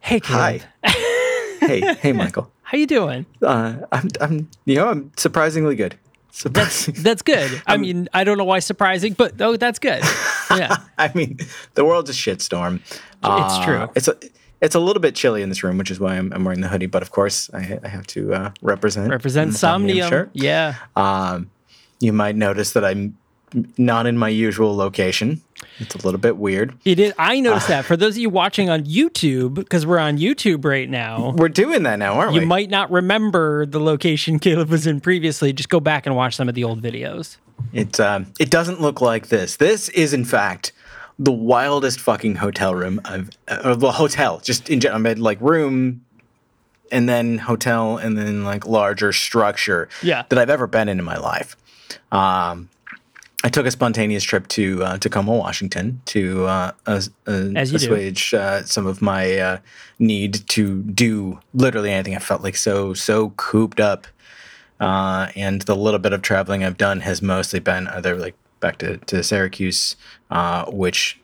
Hey, Caleb. Hi. hey, hey, Michael. How you doing? Uh, I'm, I'm, you know, I'm surprisingly good. Surprising. That's good. I mean, I don't know why surprising, but oh, that's good. Yeah. I mean, the world's a shitstorm. It's Uh, true. It's a, it's a little bit chilly in this room, which is why I'm, I'm wearing the hoodie. But of course, I, I have to uh, represent Represent Somnium. shirt. Yeah. Um, you might notice that I'm not in my usual location. It's a little bit weird. It is. I noticed that. For those of you watching on YouTube, because we're on YouTube right now, We're doing that now, aren't you we? You might not remember the location Caleb was in previously. Just go back and watch some of the old videos. It um, it doesn't look like this. This is in fact the wildest fucking hotel room I've uh, well hotel just in general. I mean, like room and then hotel and then like larger structure Yeah. that I've ever been in in my life. Um, I took a spontaneous trip to uh, Tacoma, Washington, to uh, uh, As you do. assuage uh, some of my uh, need to do literally anything. I felt like so so cooped up, uh, and the little bit of traveling I've done has mostly been either like back to to Syracuse, uh, which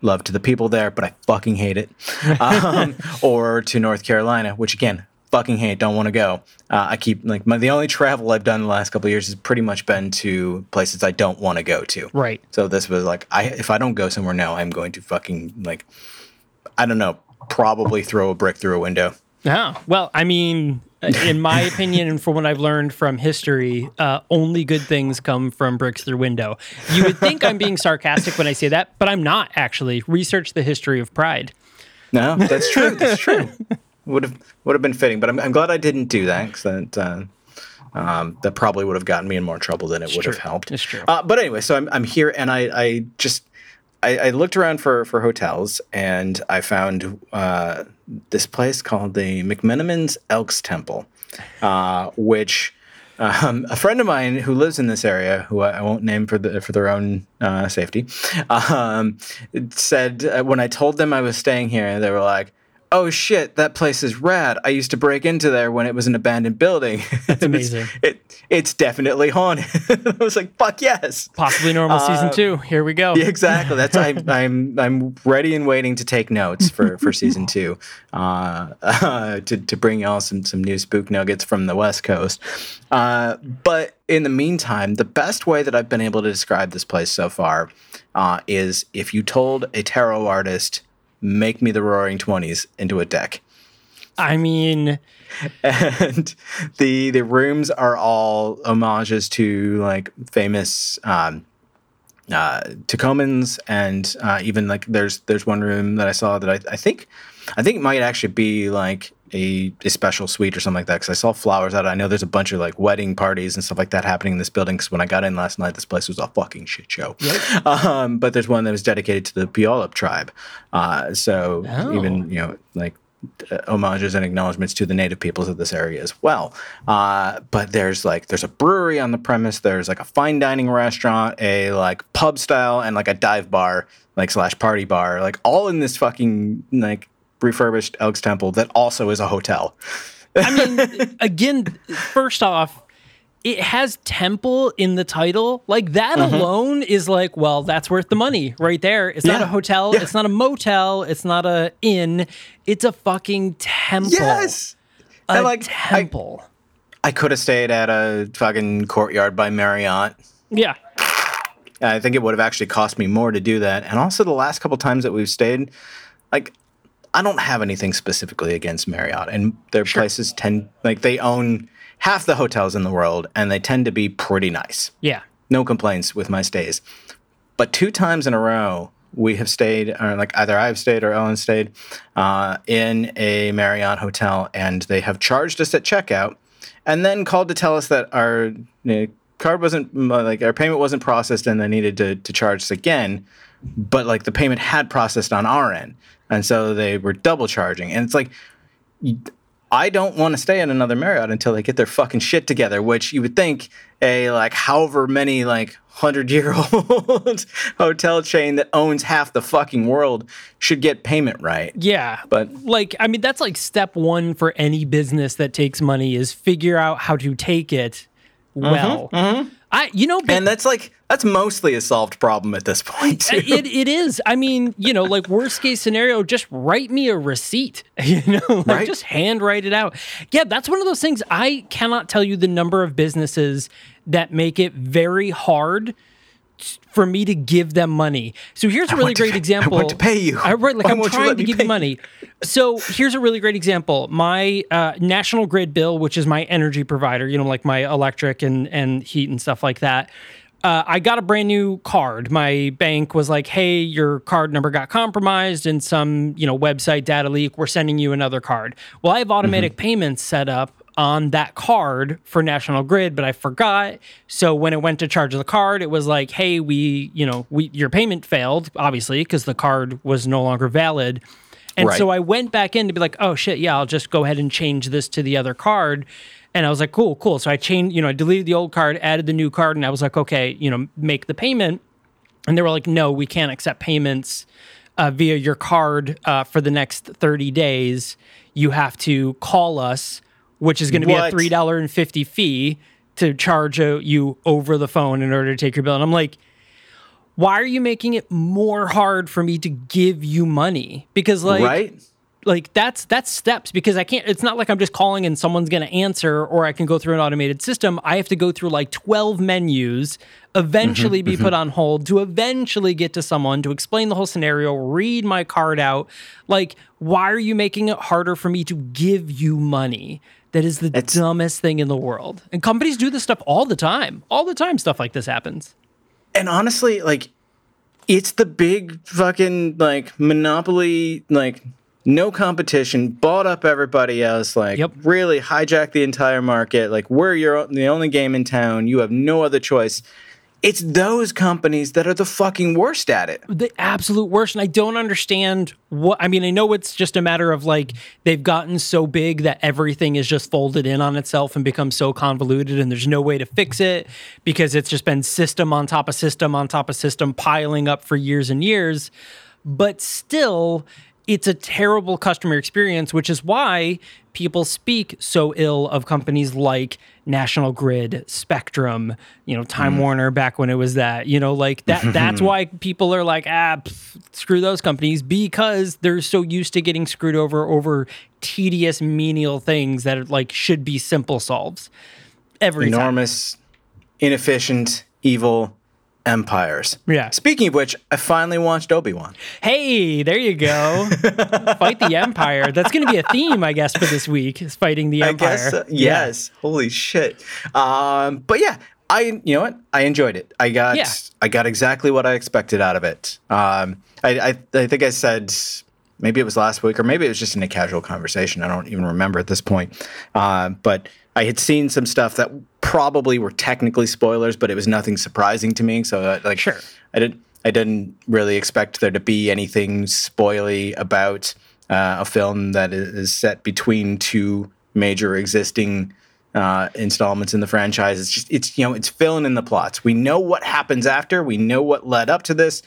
love to the people there, but I fucking hate it. Um, or to North Carolina, which again, fucking hate, don't want to go. Uh, I keep like my, the only travel I've done the last couple of years has pretty much been to places I don't want to go to. Right. So this was like, I if I don't go somewhere now, I'm going to fucking like, I don't know, probably throw a brick through a window. Oh, well, I mean, in my opinion, and from what I've learned from history, uh, only good things come from bricks through window. You would think I'm being sarcastic when I say that, but I'm not actually. Research the history of pride. No, that's true. That's true. Would have would have been fitting, but I'm, I'm glad I didn't do that because that uh, um, that probably would have gotten me in more trouble than it would have helped. It's true. Uh, but anyway, so I'm I'm here and I I just I, I looked around for for hotels and I found uh, this place called the McMenamins Elks Temple, uh, which. Um, a friend of mine who lives in this area, who I, I won't name for the for their own uh, safety, um, said uh, when I told them I was staying here, they were like, "Oh shit, that place is rad! I used to break into there when it was an abandoned building. That's amazing. it, it's definitely haunted." I was like, "Fuck yes!" Possibly normal season two. Here we go. Exactly. That's I'm I'm I'm ready and waiting to take notes for for season two, uh, uh, to to bring y'all some some new spook nuggets from the West Coast. Uh, but in the meantime, the best way that I've been able to describe this place so far uh, is if you told a tarot artist, "Make me the Roaring Twenties" into a deck. I mean, and the the rooms are all homages to like famous um, uh, Tacomans, and uh, even like there's there's one room that I saw that I, I think I think it might actually be like a, a special suite or something like that because I saw flowers out. I know there's a bunch of like wedding parties and stuff like that happening in this building. Because when I got in last night, this place was a fucking shit show. Um, but there's one that was dedicated to the Puyallup tribe. Uh, so Oh. even you know like uh, homages and acknowledgments to the native peoples of this area as well. Uh, but there's like there's a brewery on the premise. There's like a fine dining restaurant, a like pub style, and like a dive bar, like slash party bar, like all in this fucking like refurbished Elks Temple that also is a hotel. I mean, again, first off, it has temple in the title. Like that mm-hmm. alone is like, well, that's worth the money right there. It's not a hotel. Yeah. It's not a motel. It's not a inn. It's a fucking temple. Yes. a And, like, I- temple. I could have stayed at a fucking courtyard by Marriott. yeah. I think it would have actually cost me more to do that. And also, the last couple times that we've stayed, like, I don't have anything specifically against Marriott, and their places tend like they own half the hotels in the world, and they tend to be pretty nice. Yeah. No complaints with my stays. But two times in a row, we have stayed, or like either I've stayed or Ellen stayed, uh, in a Marriott hotel, and they have charged us at checkout, and then called to tell us that our uh, card wasn't like our payment wasn't processed, and they needed to to charge us again. But like the payment had processed on our end, and so they were double charging, and it's like. I don't want to stay at another Marriott until they get their fucking shit together, which you would think a like however many like hundred year old hotel chain that owns half the fucking world should get payment right. Yeah. But like I mean that's like step 1 for any business that takes money is figure out how to take it mm-hmm, well. Mm-hmm. I you know and that's like that's mostly a solved problem at this point. too. it, it is. I mean, you know, like worst case scenario, just write me a receipt. You know, like Right. just hand write it out. Yeah, that's one of those things. I cannot tell you the number of businesses that make it very hard for me to give them money. So here's a really want to great pay- I example. want to pay you. I right, like Why I'm trying to give you money. So here's a really great example. My uh, National Grid bill, which is my energy provider, you know, like my electric and and heat and stuff like that. Uh, I got a brand new card. My bank was like, "Hey, your card number got compromised in some, you know, website data leak. We're sending you another card." Well, I have automatic payments set up on that card for National Grid, but I forgot. So when it went to charge the card, it was like, "Hey, we, you know, we your payment failed, obviously, because the card was no longer valid." And Right. so I went back in to be like, "Oh shit, yeah, I'll just go ahead and change this to the other card." And I was like, "Cool, cool." So I changed, you know, I deleted the old card, added the new card, and I was like, "Okay, you know, make the payment." And they were like, "No, we can't accept payments uh, via your card uh, for the next 30 days. You have to call us, which is going to be a three dollar and fifty fee to charge you over the phone in order to take your bill." And I'm like, "Why are you making it more hard for me to give you money?" Because like, right? like that's that's steps because I can't it's not like I'm just calling and someone's going to answer or I can go through an automated system. I have to go through like 12 menus, eventually mm-hmm. be mm-hmm. put on hold to eventually get to someone to explain the whole scenario, read my card out. Like why are you making it harder for me to give you money? That is the It's- dumbest thing in the world. And companies do this stuff all the time. All the time stuff like this happens. And honestly, like it's the big fucking like monopoly like no competition bought up everybody else like Yep. really hijacked the entire market like we're your the only game in town you have no other choice it's those companies that are the fucking worst at it the absolute worst. And I don't understand what I mean. I know it's just a matter of like they've gotten so big that everything is just folded in on itself and becomes so convoluted, and there's no way to fix it because it's just been system on top of system on top of system piling up for years and years. But still, it's a terrible customer experience, which is why people speak so ill of companies like National Grid, Spectrum, you know, Time Warner back when it was that, you know, like that that's why people are like, ah, pff, screw those companies because they're so used to getting screwed over over tedious menial things that like should be simple solves. Every time. enormous inefficient evil empires Yeah. speaking of which i finally watched obi-wan Hey, there you go. Fight the Empire. That's going to be a theme, I guess, for this week. Is fighting the I Empire. guess so. yes. Holy shit. Um, but yeah, I you know what? I enjoyed it. I got Yeah. I got exactly what I expected out of it. Um, I, I I think I said maybe it was last week or maybe it was just in a casual conversation. I don't even remember at this point. Uh, but I had seen some stuff that probably were technically spoilers, but it was nothing surprising to me. So uh, like Sure. I didn't I didn't really expect there to be anything spoily about uh, a film that is set between two major existing uh, installments in the franchise. It's just it's you know it's filling in the plots. We know what happens after. We know what led up to this.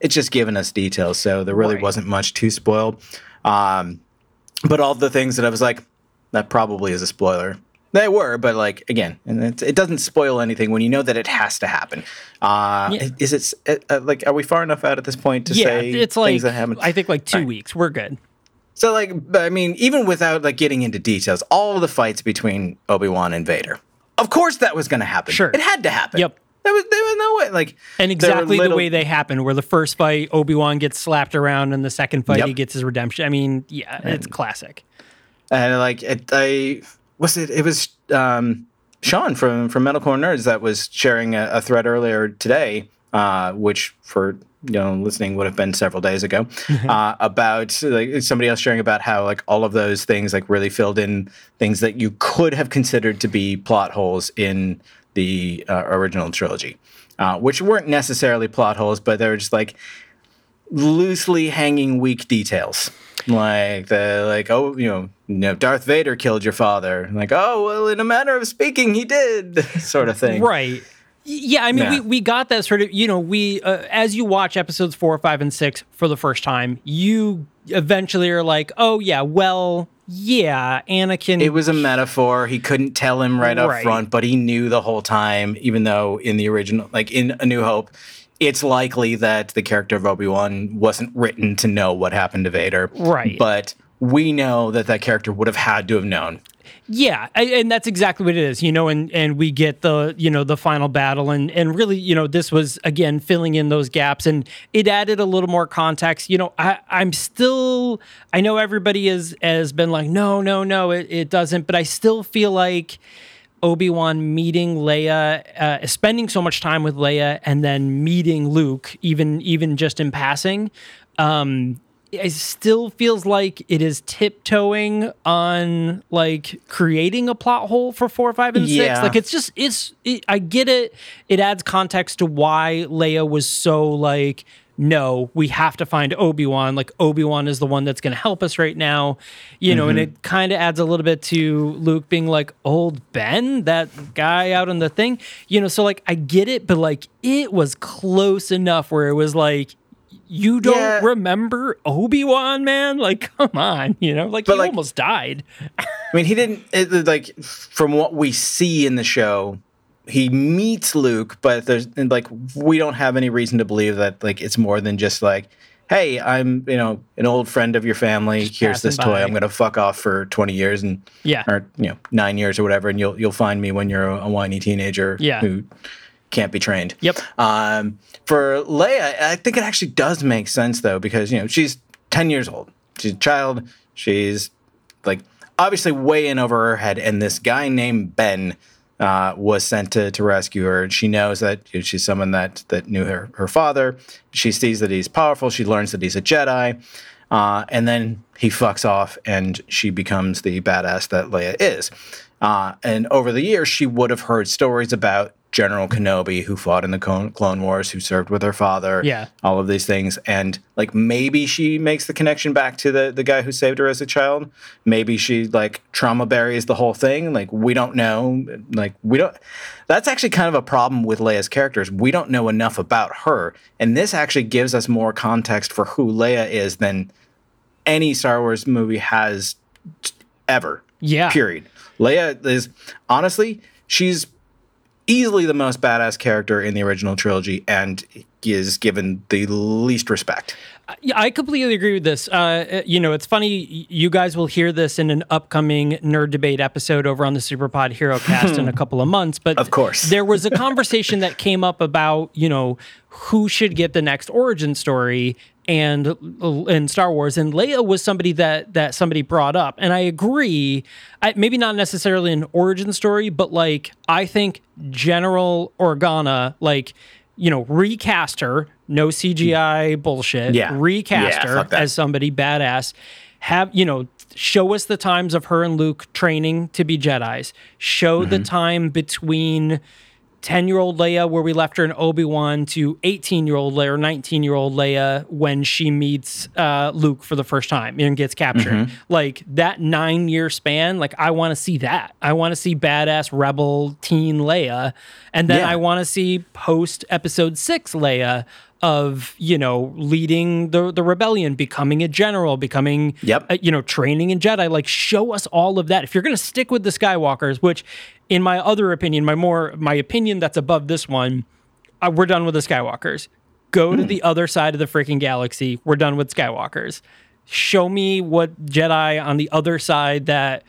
It's just giving us details. So there really Right. wasn't much to spoil. Um, but all the things that I was like, that probably is a spoiler. They were, but like again, and it, it doesn't spoil anything when you know that it has to happen. Uh, Yeah. Is it uh, like are we far enough out at this point to yeah, say it's like things that happen? I think like two Right. weeks. We're good. So like, I mean, even without like getting into details, all the fights between Obi Wan and Vader, of course that was going to happen. Sure. it had to happen. Yep. There was there was no way like And exactly the way they happen, where the first fight Obi Wan gets slapped around, and the second fight Yep. he gets his redemption. I mean, yeah, it's classic. and like it, I was it it was um, Sean from from Metalcore Nerds that was sharing a, a thread earlier today, uh, which for you know listening would have been several days ago, uh, about like somebody else sharing about how like all of those things like really filled in things that you could have considered to be plot holes in the uh, original trilogy, uh, which weren't necessarily plot holes, but they were just like loosely hanging weak details. Like the like oh you know, you know Darth Vader killed your father like oh well in a manner of speaking he did sort of thing Right. Yeah, I mean, Yeah. we, we got that sort of, you know, we, uh, as you watch episodes four, five, and six for the first time, you eventually are like, oh, yeah, well, yeah, Anakin. it was a metaphor he couldn't tell him right up front but he knew the whole time even though in the original like in A New Hope it's likely that the character of Obi-Wan wasn't written to know what happened to Vader Right. but we know that that character would have had to have known Yeah, and that's exactly what it is, you know, and and we get the you know the final battle, and and really, you know, this was again filling in those gaps, and it added a little more context. You know, I I'm still I know everybody is has been like, no, no, no, it, it doesn't, but I still feel like. Obi Wan meeting Leia, uh, spending so much time with Leia, and then meeting Luke, even even just in passing, um, it still feels like it is tiptoeing on like creating a plot hole for four, five, and six. Like it's just it's. It, I get it. It adds context to why Leia was so like. No, we have to find Obi Wan. Like Obi Wan is the one that's going to help us right now, you know. And mm-hmm. it kind of adds a little bit to Luke being like old Ben, that guy out on the thing, you know. So like I get it, but like it was close enough where it was like you don't Yeah. remember Obi-Wan, man? Like, come on, you know, like But, he like- almost died. I mean, he didn't it, like from what we see in the show. He meets Luke, but there's and, like we don't have any reason to believe that like it's more than just like, hey, I'm you know an old friend of your family. Here's this passing toy. I'm gonna fuck off for 20 years and Yeah. or you know nine years or whatever, and you'll you'll find me when you're a, whiny teenager Yeah. who can't be trained. Yep. Um, for Leia, I think it actually does make sense though, because you know she's ten years old. She's a child. She's like obviously way in over her head, and this guy named Ben uh, was sent to, to rescue her. And she knows that you know, she's someone that that knew her her father. She sees that he's powerful. She learns that he's a Jedi, uh, and then he fucks off, and she becomes the badass that Leia is. Uh, and over the years, she would have heard stories about General Kenobi, who fought in the Clone Wars, who served with her father. Yeah. all of these things, and like maybe she makes the connection back to the the guy who saved her as a child. Maybe she like trauma buries the whole thing. Like we don't know. Like we don't. That's actually kind of a problem with Leia's characters. We don't know enough about her, and this actually gives us more context for who Leia is than any Star Wars movie has ever. Yeah. Period. Leia is honestly, she's easily the most badass character in the original trilogy and is given the least respect. Yeah, I completely agree with this. Uh, you know, it's funny. You guys will hear this in an upcoming nerd debate episode over on the Superpod Hero Cast in a couple of months. But Of course. there was a conversation that came up about you know who should get the next origin story and in Star Wars, and Leia was somebody that that somebody brought up, and I agree. I, maybe not necessarily an origin story, but like I think General Organa, like you know, recast her, no CGI bullshit. Yeah. recast Yeah, her as somebody badass. Have you know? Show us the times of her and Luke training to be Jedi's. Show Mm-hmm. the time between 10 year old Leia, where we left her in Obi Wan, to 18 year old Leia or 19 year old Leia when she meets uh, Luke for the first time and gets captured. Mm-hmm. Like that nine year span, like I want to see that. I want to see badass rebel teen Leia. And then Yeah. I want to see post episode six Leia. Of you know leading the the rebellion, becoming a general, becoming Yep. uh, you know training in Jedi. Like show us all of that. If you're going to stick with the Skywalkers, which in my other opinion, my more my opinion that's above this one, uh, we're done with the Skywalkers. Go to the other side of the freaking galaxy. We're done with Skywalkers. Show me what Jedi on the other side that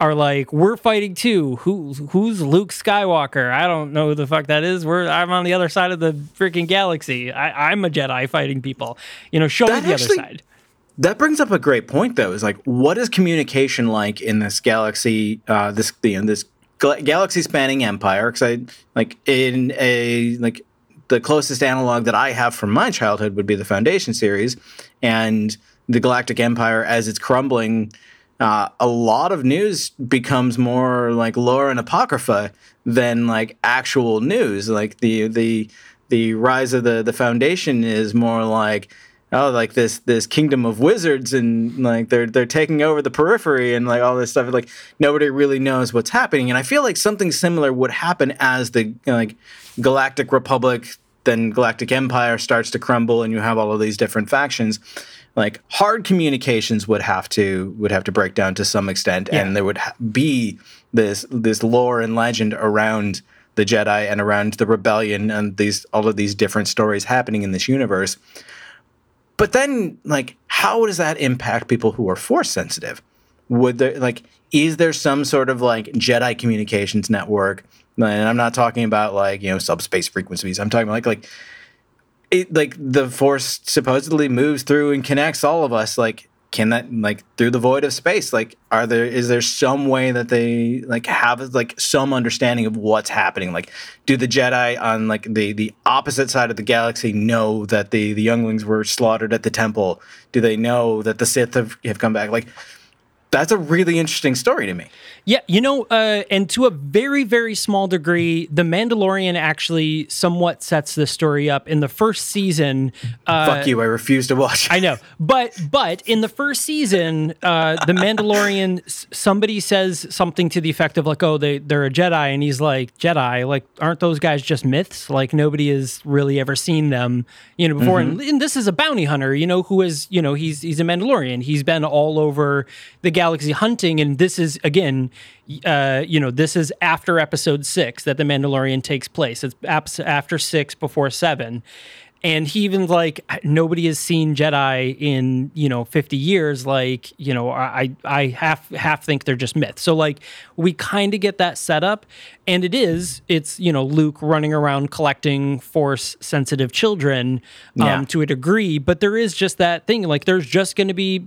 are like, we're fighting too. Who who's Luke Skywalker? I don't know who the fuck that is. We're I'm on the other side of the freaking galaxy. I, I'm a Jedi fighting people. You know, show That me the actually- other side. That brings up a great point, though. Is like, what is communication like in this galaxy? Uh, this you know, this gal- galaxy-spanning empire? Because I like in a like the closest analog that I have from my childhood would be the Foundation series, and the Galactic Empire as it's crumbling. Uh, a lot of news becomes more like lore and apocrypha than like actual news. Like the the the rise of the the Foundation is more like oh like this this kingdom of wizards and like they're they're taking over the periphery and like all this stuff. Like nobody really knows what's happening. And i feel like something similar would happen as the like galactic republic then galactic empire starts to crumble and you have all of these different factions like hard communications would have to would have to break down to some extent and there would ha- be this this lore and legend around the jedi and around the rebellion and these all of these different stories happening in this universe but then, like, how does that impact people who are force sensitive? Would there like is there some sort of like Jedi communications network? And I'm not talking about like you know subspace frequencies. I'm talking about like like it like the force supposedly moves through and connects all of us. Like can that like through the void of space? Like are there is there some way that they like have like some understanding of what's happening? Like do the Jedi on like the the opposite side of the galaxy know that the the younglings were slaughtered at the temple? Do they know that the Sith have, have come back? Like that's a really interesting story to me. Yeah, you know, uh, and to a very, very small degree, The Mandalorian actually somewhat sets the story up. In the first season, uh, Fuck you! I refuse to watch. I know, but but in the first season, uh, the Mandalorian, somebody says something to the effect of like, "Oh, they they're a Jedi," and he's like, "Jedi? Like, aren't those guys just myths? Like, nobody has really ever seen them, you know, before." And, and this is a bounty hunter, you know, who is you know he's he's a Mandalorian. He's been all over the galaxy hunting, and this is again. Uh, you know, this is after episode six that the Mandalorian takes place. It's after six, before seven and he even like nobody has seen Jedi in you know 50 years. Like you know, I I half half think they're just myths. So like we kind of get that setup, and it is it's you know Luke running around collecting Force sensitive children um, Yeah. to a degree, but there is just that thing. Like there's just going to be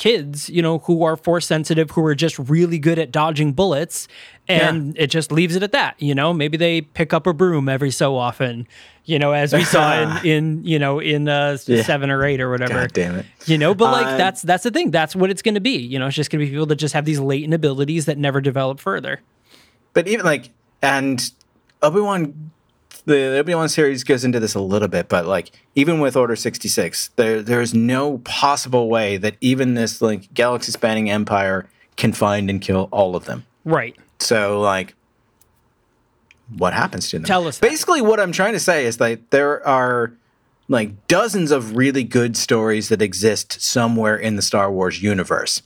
kids, you know, who are force sensitive, who are just really good at dodging bullets, and it just leaves it at that. You know, maybe they pick up a broom every so often, you know, as we saw in, in you know in uh, seven or eight or whatever. God damn it. You know, but like Uh, that's that's the thing. That's what it's going to be. You know, it's just going to be people that just have these latent abilities that never develop further. But even like, and Obi Wan, the Obi Wan series goes into this a little bit, but like, even with Order sixty six, there there is no possible way that even this like galaxy spanning empire can find and kill all of them. Right. So like, what happens to them? Tell us that. Basically, what I'm trying to say is that there are like dozens of really good stories that exist somewhere in the Star Wars universe.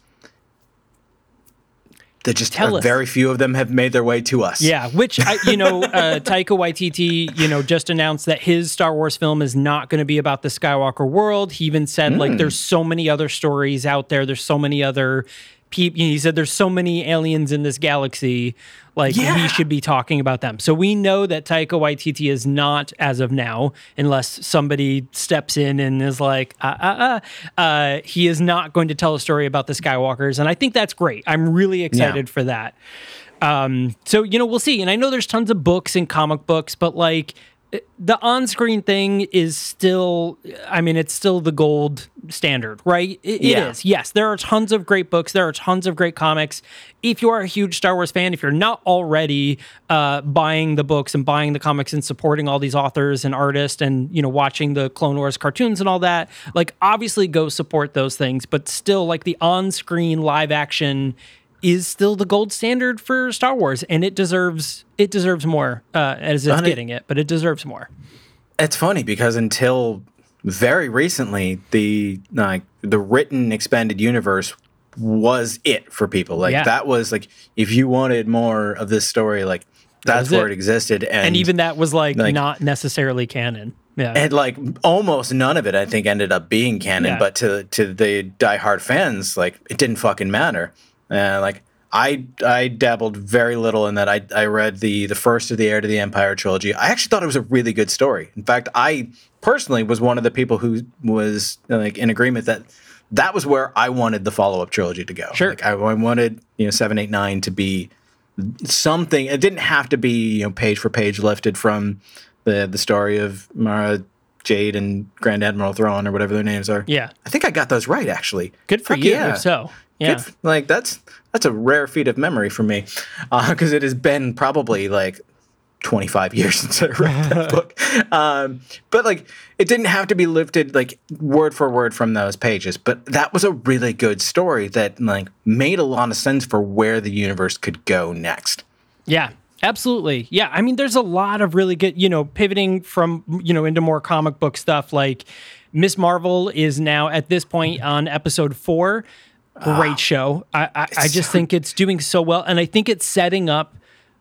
That just Tell us. very few of them have made their way to us. Yeah, which I, you know, uh, Taika Waititi, you know, just announced that his Star Wars film is not going to be about the Skywalker world. He even said like, there's so many other stories out there. There's so many other people. He said there's so many aliens in this galaxy. Like Yeah. he should be talking about them. So we know that Taika Waititi is not as of now, unless somebody steps in and is like, uh, uh, uh, uh, he is not going to tell a story about the Skywalkers, and I think that's great. I'm really excited for that. Um, so you know, we'll see. And I know there's tons of books and comic books, but like the on-screen thing is still i mean it's still the gold standard right? It- it Yeah. is. Yes there are tons of great books. There are tons of great comics. If you are a huge star wars fan if you're not already uh, buying the books and buying the comics and supporting all these authors and artists and you know watching the clone wars cartoons and all that like obviously go support those things but still like the on-screen live action is still the gold standard for Star Wars, and it deserves it deserves more uh, as it's getting it, but it deserves more. it's funny because until very recently, the like the written expanded universe was it for people. Like Yeah. that was like if you wanted more of this story, like that's where it. it existed. And, and even that was like, like- not necessarily canon. Yeah. and like almost none of it I think ended up being canon, Yeah. but to to the diehard fans, like it didn't fucking matter. Uh, like I I dabbled very little in that. I I read the the first of the Heir to the Empire trilogy. I actually thought it was a really good story. In fact, I personally was one of the people who was like in agreement that that was where I wanted the follow up trilogy to go. Sure. Like I, I wanted you know seven eight nine to be something. It didn't have to be you know page for page lifted from the the story of Mara Jade and Grand Admiral Thrawn or whatever their names are. yeah. I think I got those right actually. Good for Fuck you. Yeah. So, yeah. f- like that's that's a rare feat of memory for me because it has been probably like 25 years since I read that book. Um, but like it didn't have to be lifted like word for word from those pages, but that was a really good story that like made a lot of sense for where the universe could go next. Yeah, absolutely. Yeah, I mean, there's a lot of really good, you know, pivoting from, you know, into more comic book stuff. Like Ms. Marvel is now at this point on episode four. Great show. I, I, I just think it's doing so well. And I think it's setting up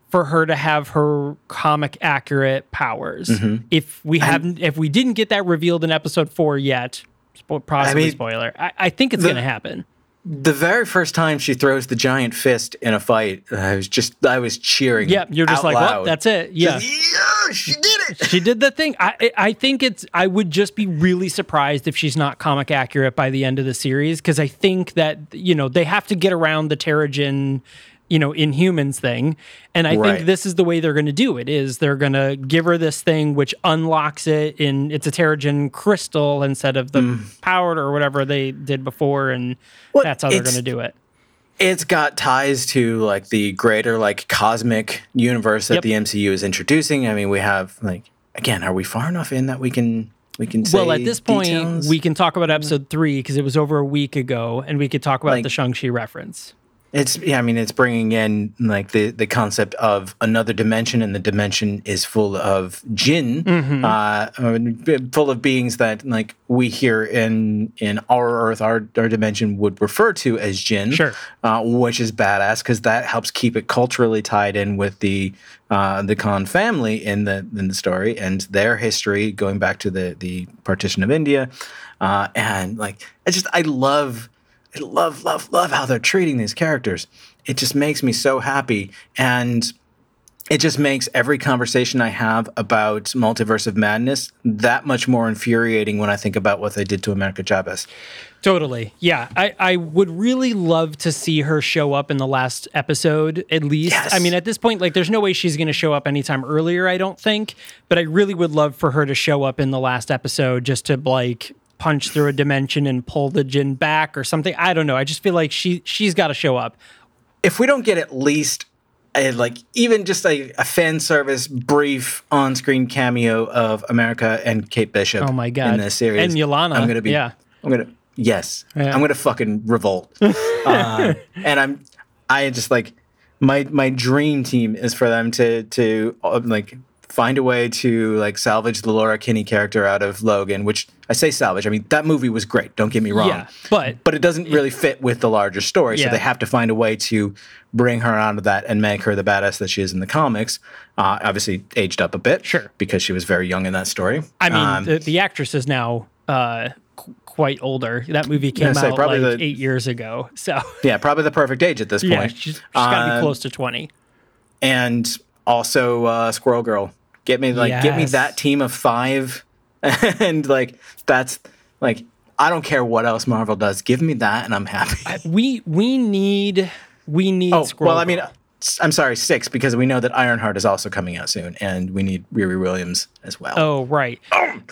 for her to have her comic accurate powers. Mm-hmm. If we haven't, if we didn't get that revealed in episode four yet, spo- possibly mean, spoiler, I, I think it's going to happen. The very first time she throws the giant fist in a fight, I was just I was cheering. Yeah, you're just like, loud. that's it. Yeah. yeah, she did it. she did the thing. I I- I think it's. I would just be really surprised if she's not comic accurate by the end of the series because I think that you know they have to get around the Terrigen, you know, Inhumans thing, and I Right. think this is the way they're going to do it. Is they're going to give her this thing which unlocks it in it's a Terrigen crystal instead of the Mm. powder or whatever they did before, and Well, that's how they're going to do it. It's got ties to like the greater like cosmic universe that Yep. the MCU is introducing. I mean, we have like again, are we far enough in that we can we can say Well, at this point, details? we can talk about episode three because it was over a week ago, and we could talk about Like- the Shang-Chi reference. It's yeah, I mean it's bringing in like the the concept of another dimension, and the dimension is full of jinn, Mm-hmm. uh, full of beings that like we here in in our Earth, our our dimension would refer to as jinn, Sure. uh, which is badass because that helps keep it culturally tied in with the uh, the Khan family in the in the story and their history going back to the the partition of India, uh, and like I just I love. I love, love, love how they're treating these characters. It just makes me so happy. And it just makes every conversation I have about Multiverse of Madness that much more infuriating when I think about what they did to America Chavez. Totally. Yeah. I, I would really love to see her show up in the last episode, at least. Yes. I mean, at this point, like, there's no way she's going to show up anytime earlier, I don't think. But I really would love for her to show up in the last episode just to, like, punch through a dimension and pull the jinn back or something. I don't know. I just feel like she she's got to show up. If we don't get at least a, like even just a, a fan service brief on-screen cameo of America and Kate Bishop Oh my God. in this series And Yolanda, I'm gonna be yeah. I'm gonna yes Yeah. I'm gonna fucking revolt uh, and I'm I just like my my dream team is for them to to uh, like find a way to like salvage the Laura Kinney character out of Logan which I say salvage I mean that movie was great don't get me wrong Yeah, but- but it doesn't really fit with the larger story Yeah. so they have to find a way to bring her out of that and make her the badass that she is in the comics uh, obviously aged up a bit Sure. because she was very young in that story I mean, Um, the, the actress is now uh, qu- quite older. That movie came say, out probably like the- eight years ago. So, yeah probably the perfect age at this yeah, point she's, she's got to be Um, close to 20. and also uh, Squirrel Girl. Get me like get me that team of five, and like that's like I don't care what else Marvel does. Give me that, and I'm happy. We we need we need oh Squirrel well, I mean, Girl. I'm sorry, six because we know that Ironheart is also coming out soon, and we need Riri Williams as well. Oh right.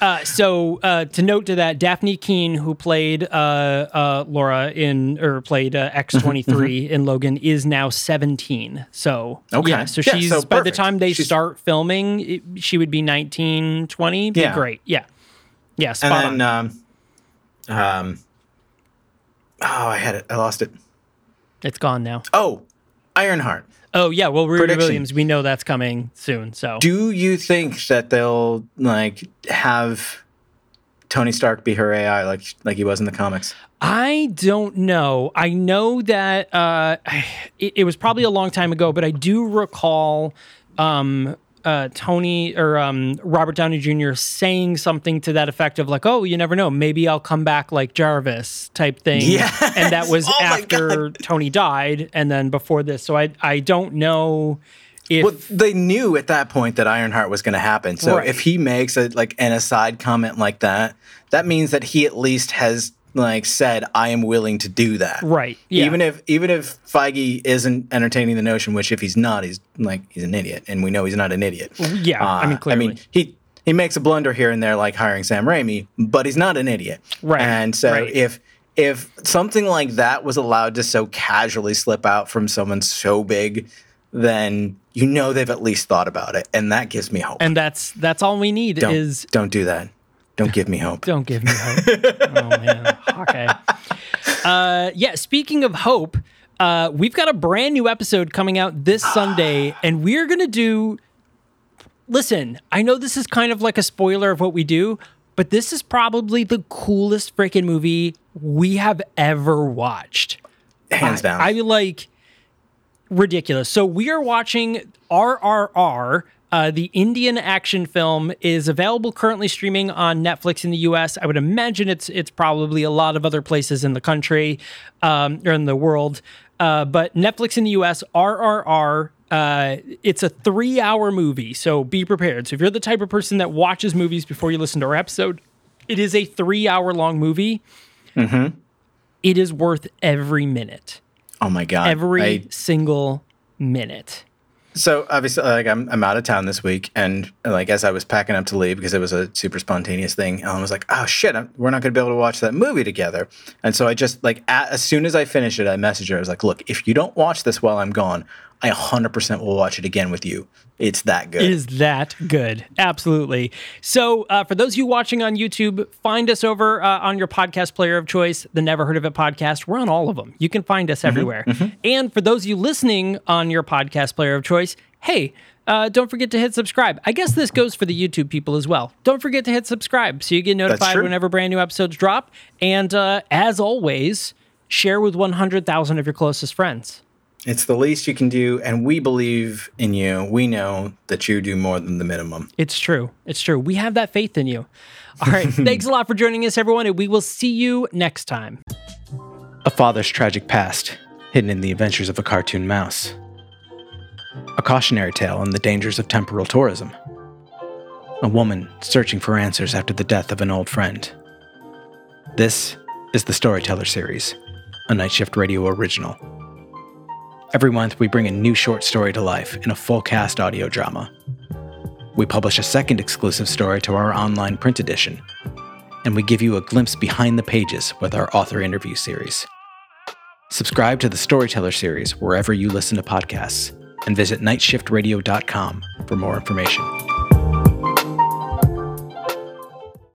Uh, so uh, to note to that, Dafne Keen, who played uh, uh, Laura in or played uh, X twenty three in Logan, is now seventeen. So Okay. yeah, so Yeah, she's so by the time they She's- start filming, it, she would be 19, 20. Be Yeah. great. Yeah, yeah, spot and on. then um, um, oh, I had it, I lost it. it's gone now. Oh, Ironheart. Oh yeah, well, Rudy Prediction. Williams, we know that's coming soon. So Do you think that they'll like have Tony Stark be her AI like like he was in the comics? I don't know. I know that uh, it, it was probably a long time ago, but I do recall um, uh, Tony or um, Robert Downey Jr. saying something to that effect of like, "Oh, you never know. Maybe I'll come back like Jarvis type thing." Yes! and that was Oh after Tony died, and then before this. So I I don't know if Well, they knew at that point that Ironheart was going to happen. So Right. if he makes a like an aside comment like that, that means that he at least has like said, "I am willing to do that." right. Yeah. Even if even if Feige isn't entertaining the notion, which if he's not, he's like he's an idiot, and we know he's not an idiot. Yeah, I mean, clearly. I mean, he he makes a blunder here and there, like hiring Sam Raimi, but he's not an idiot. Right, And so right. if if something like that was allowed to so casually slip out from someone so big, then you know they've at least thought about it, and that gives me hope. and that's that's all we need don't is don't do that. Don't give me hope. Don't give me hope. oh man, Hawkeye. Uh, yeah. Speaking of hope, uh, we've got a brand new episode coming out this Sunday, and we're gonna do. Listen, I know this is kind of like a spoiler of what we do, but this is probably the coolest freaking movie we have ever watched. Hands down. I like ridiculous. So we are watching RRR. Uh, the Indian action film is available currently streaming on Netflix in the U.S. I would imagine it's it's probably a lot of other places in the country um, or in the world, uh, but Netflix in the U.S. RRR. Uh, it's a three-hour movie, so be prepared. So if you're the type of person that watches movies before you listen to our episode, it is a three-hour-long movie. It is worth every minute oh my god. every I- single minute. So obviously, like I'm I'm out of town this week, and like as I was packing up to leave because it was a super spontaneous thing, Ellen was like, "Oh shit, I'm, we're not going to be able to watch that movie together." And so I just like a as soon as I finished it, I messaged her. I was like, "Look, if you don't watch this while I'm gone, I 100% will watch it again with you. It's that good." It is that good. Absolutely. So, uh, for those of you watching on YouTube, find us over uh, on your podcast player of choice, the Never Heard of It podcast. We're on all of them. You can find us everywhere. And for those of you listening on your podcast player of choice, hey, uh, don't forget to hit subscribe. I guess this goes for the YouTube people as well. Don't forget to hit subscribe so you get notified whenever brand new episodes drop. And uh, as always, share with 100,000 of your closest friends. It's the least you can do, and we believe in you. We know that you do more than the minimum. It's true. It's true. We have that faith in you. All right. Thanks a lot for joining us, everyone, and we will see you next time. A father's tragic past, hidden in the adventures of a cartoon mouse. A cautionary tale on the dangers of temporal tourism. A woman searching for answers after the death of an old friend. This is the Storyteller series, a Night Shift Radio original. Every month, we bring a new short story to life in a full cast audio drama. We publish a second exclusive story to our online print edition, and we give you a glimpse behind the pages with our author interview series. Subscribe to the Storyteller series wherever you listen to podcasts and visit nightshiftradio.com for more information.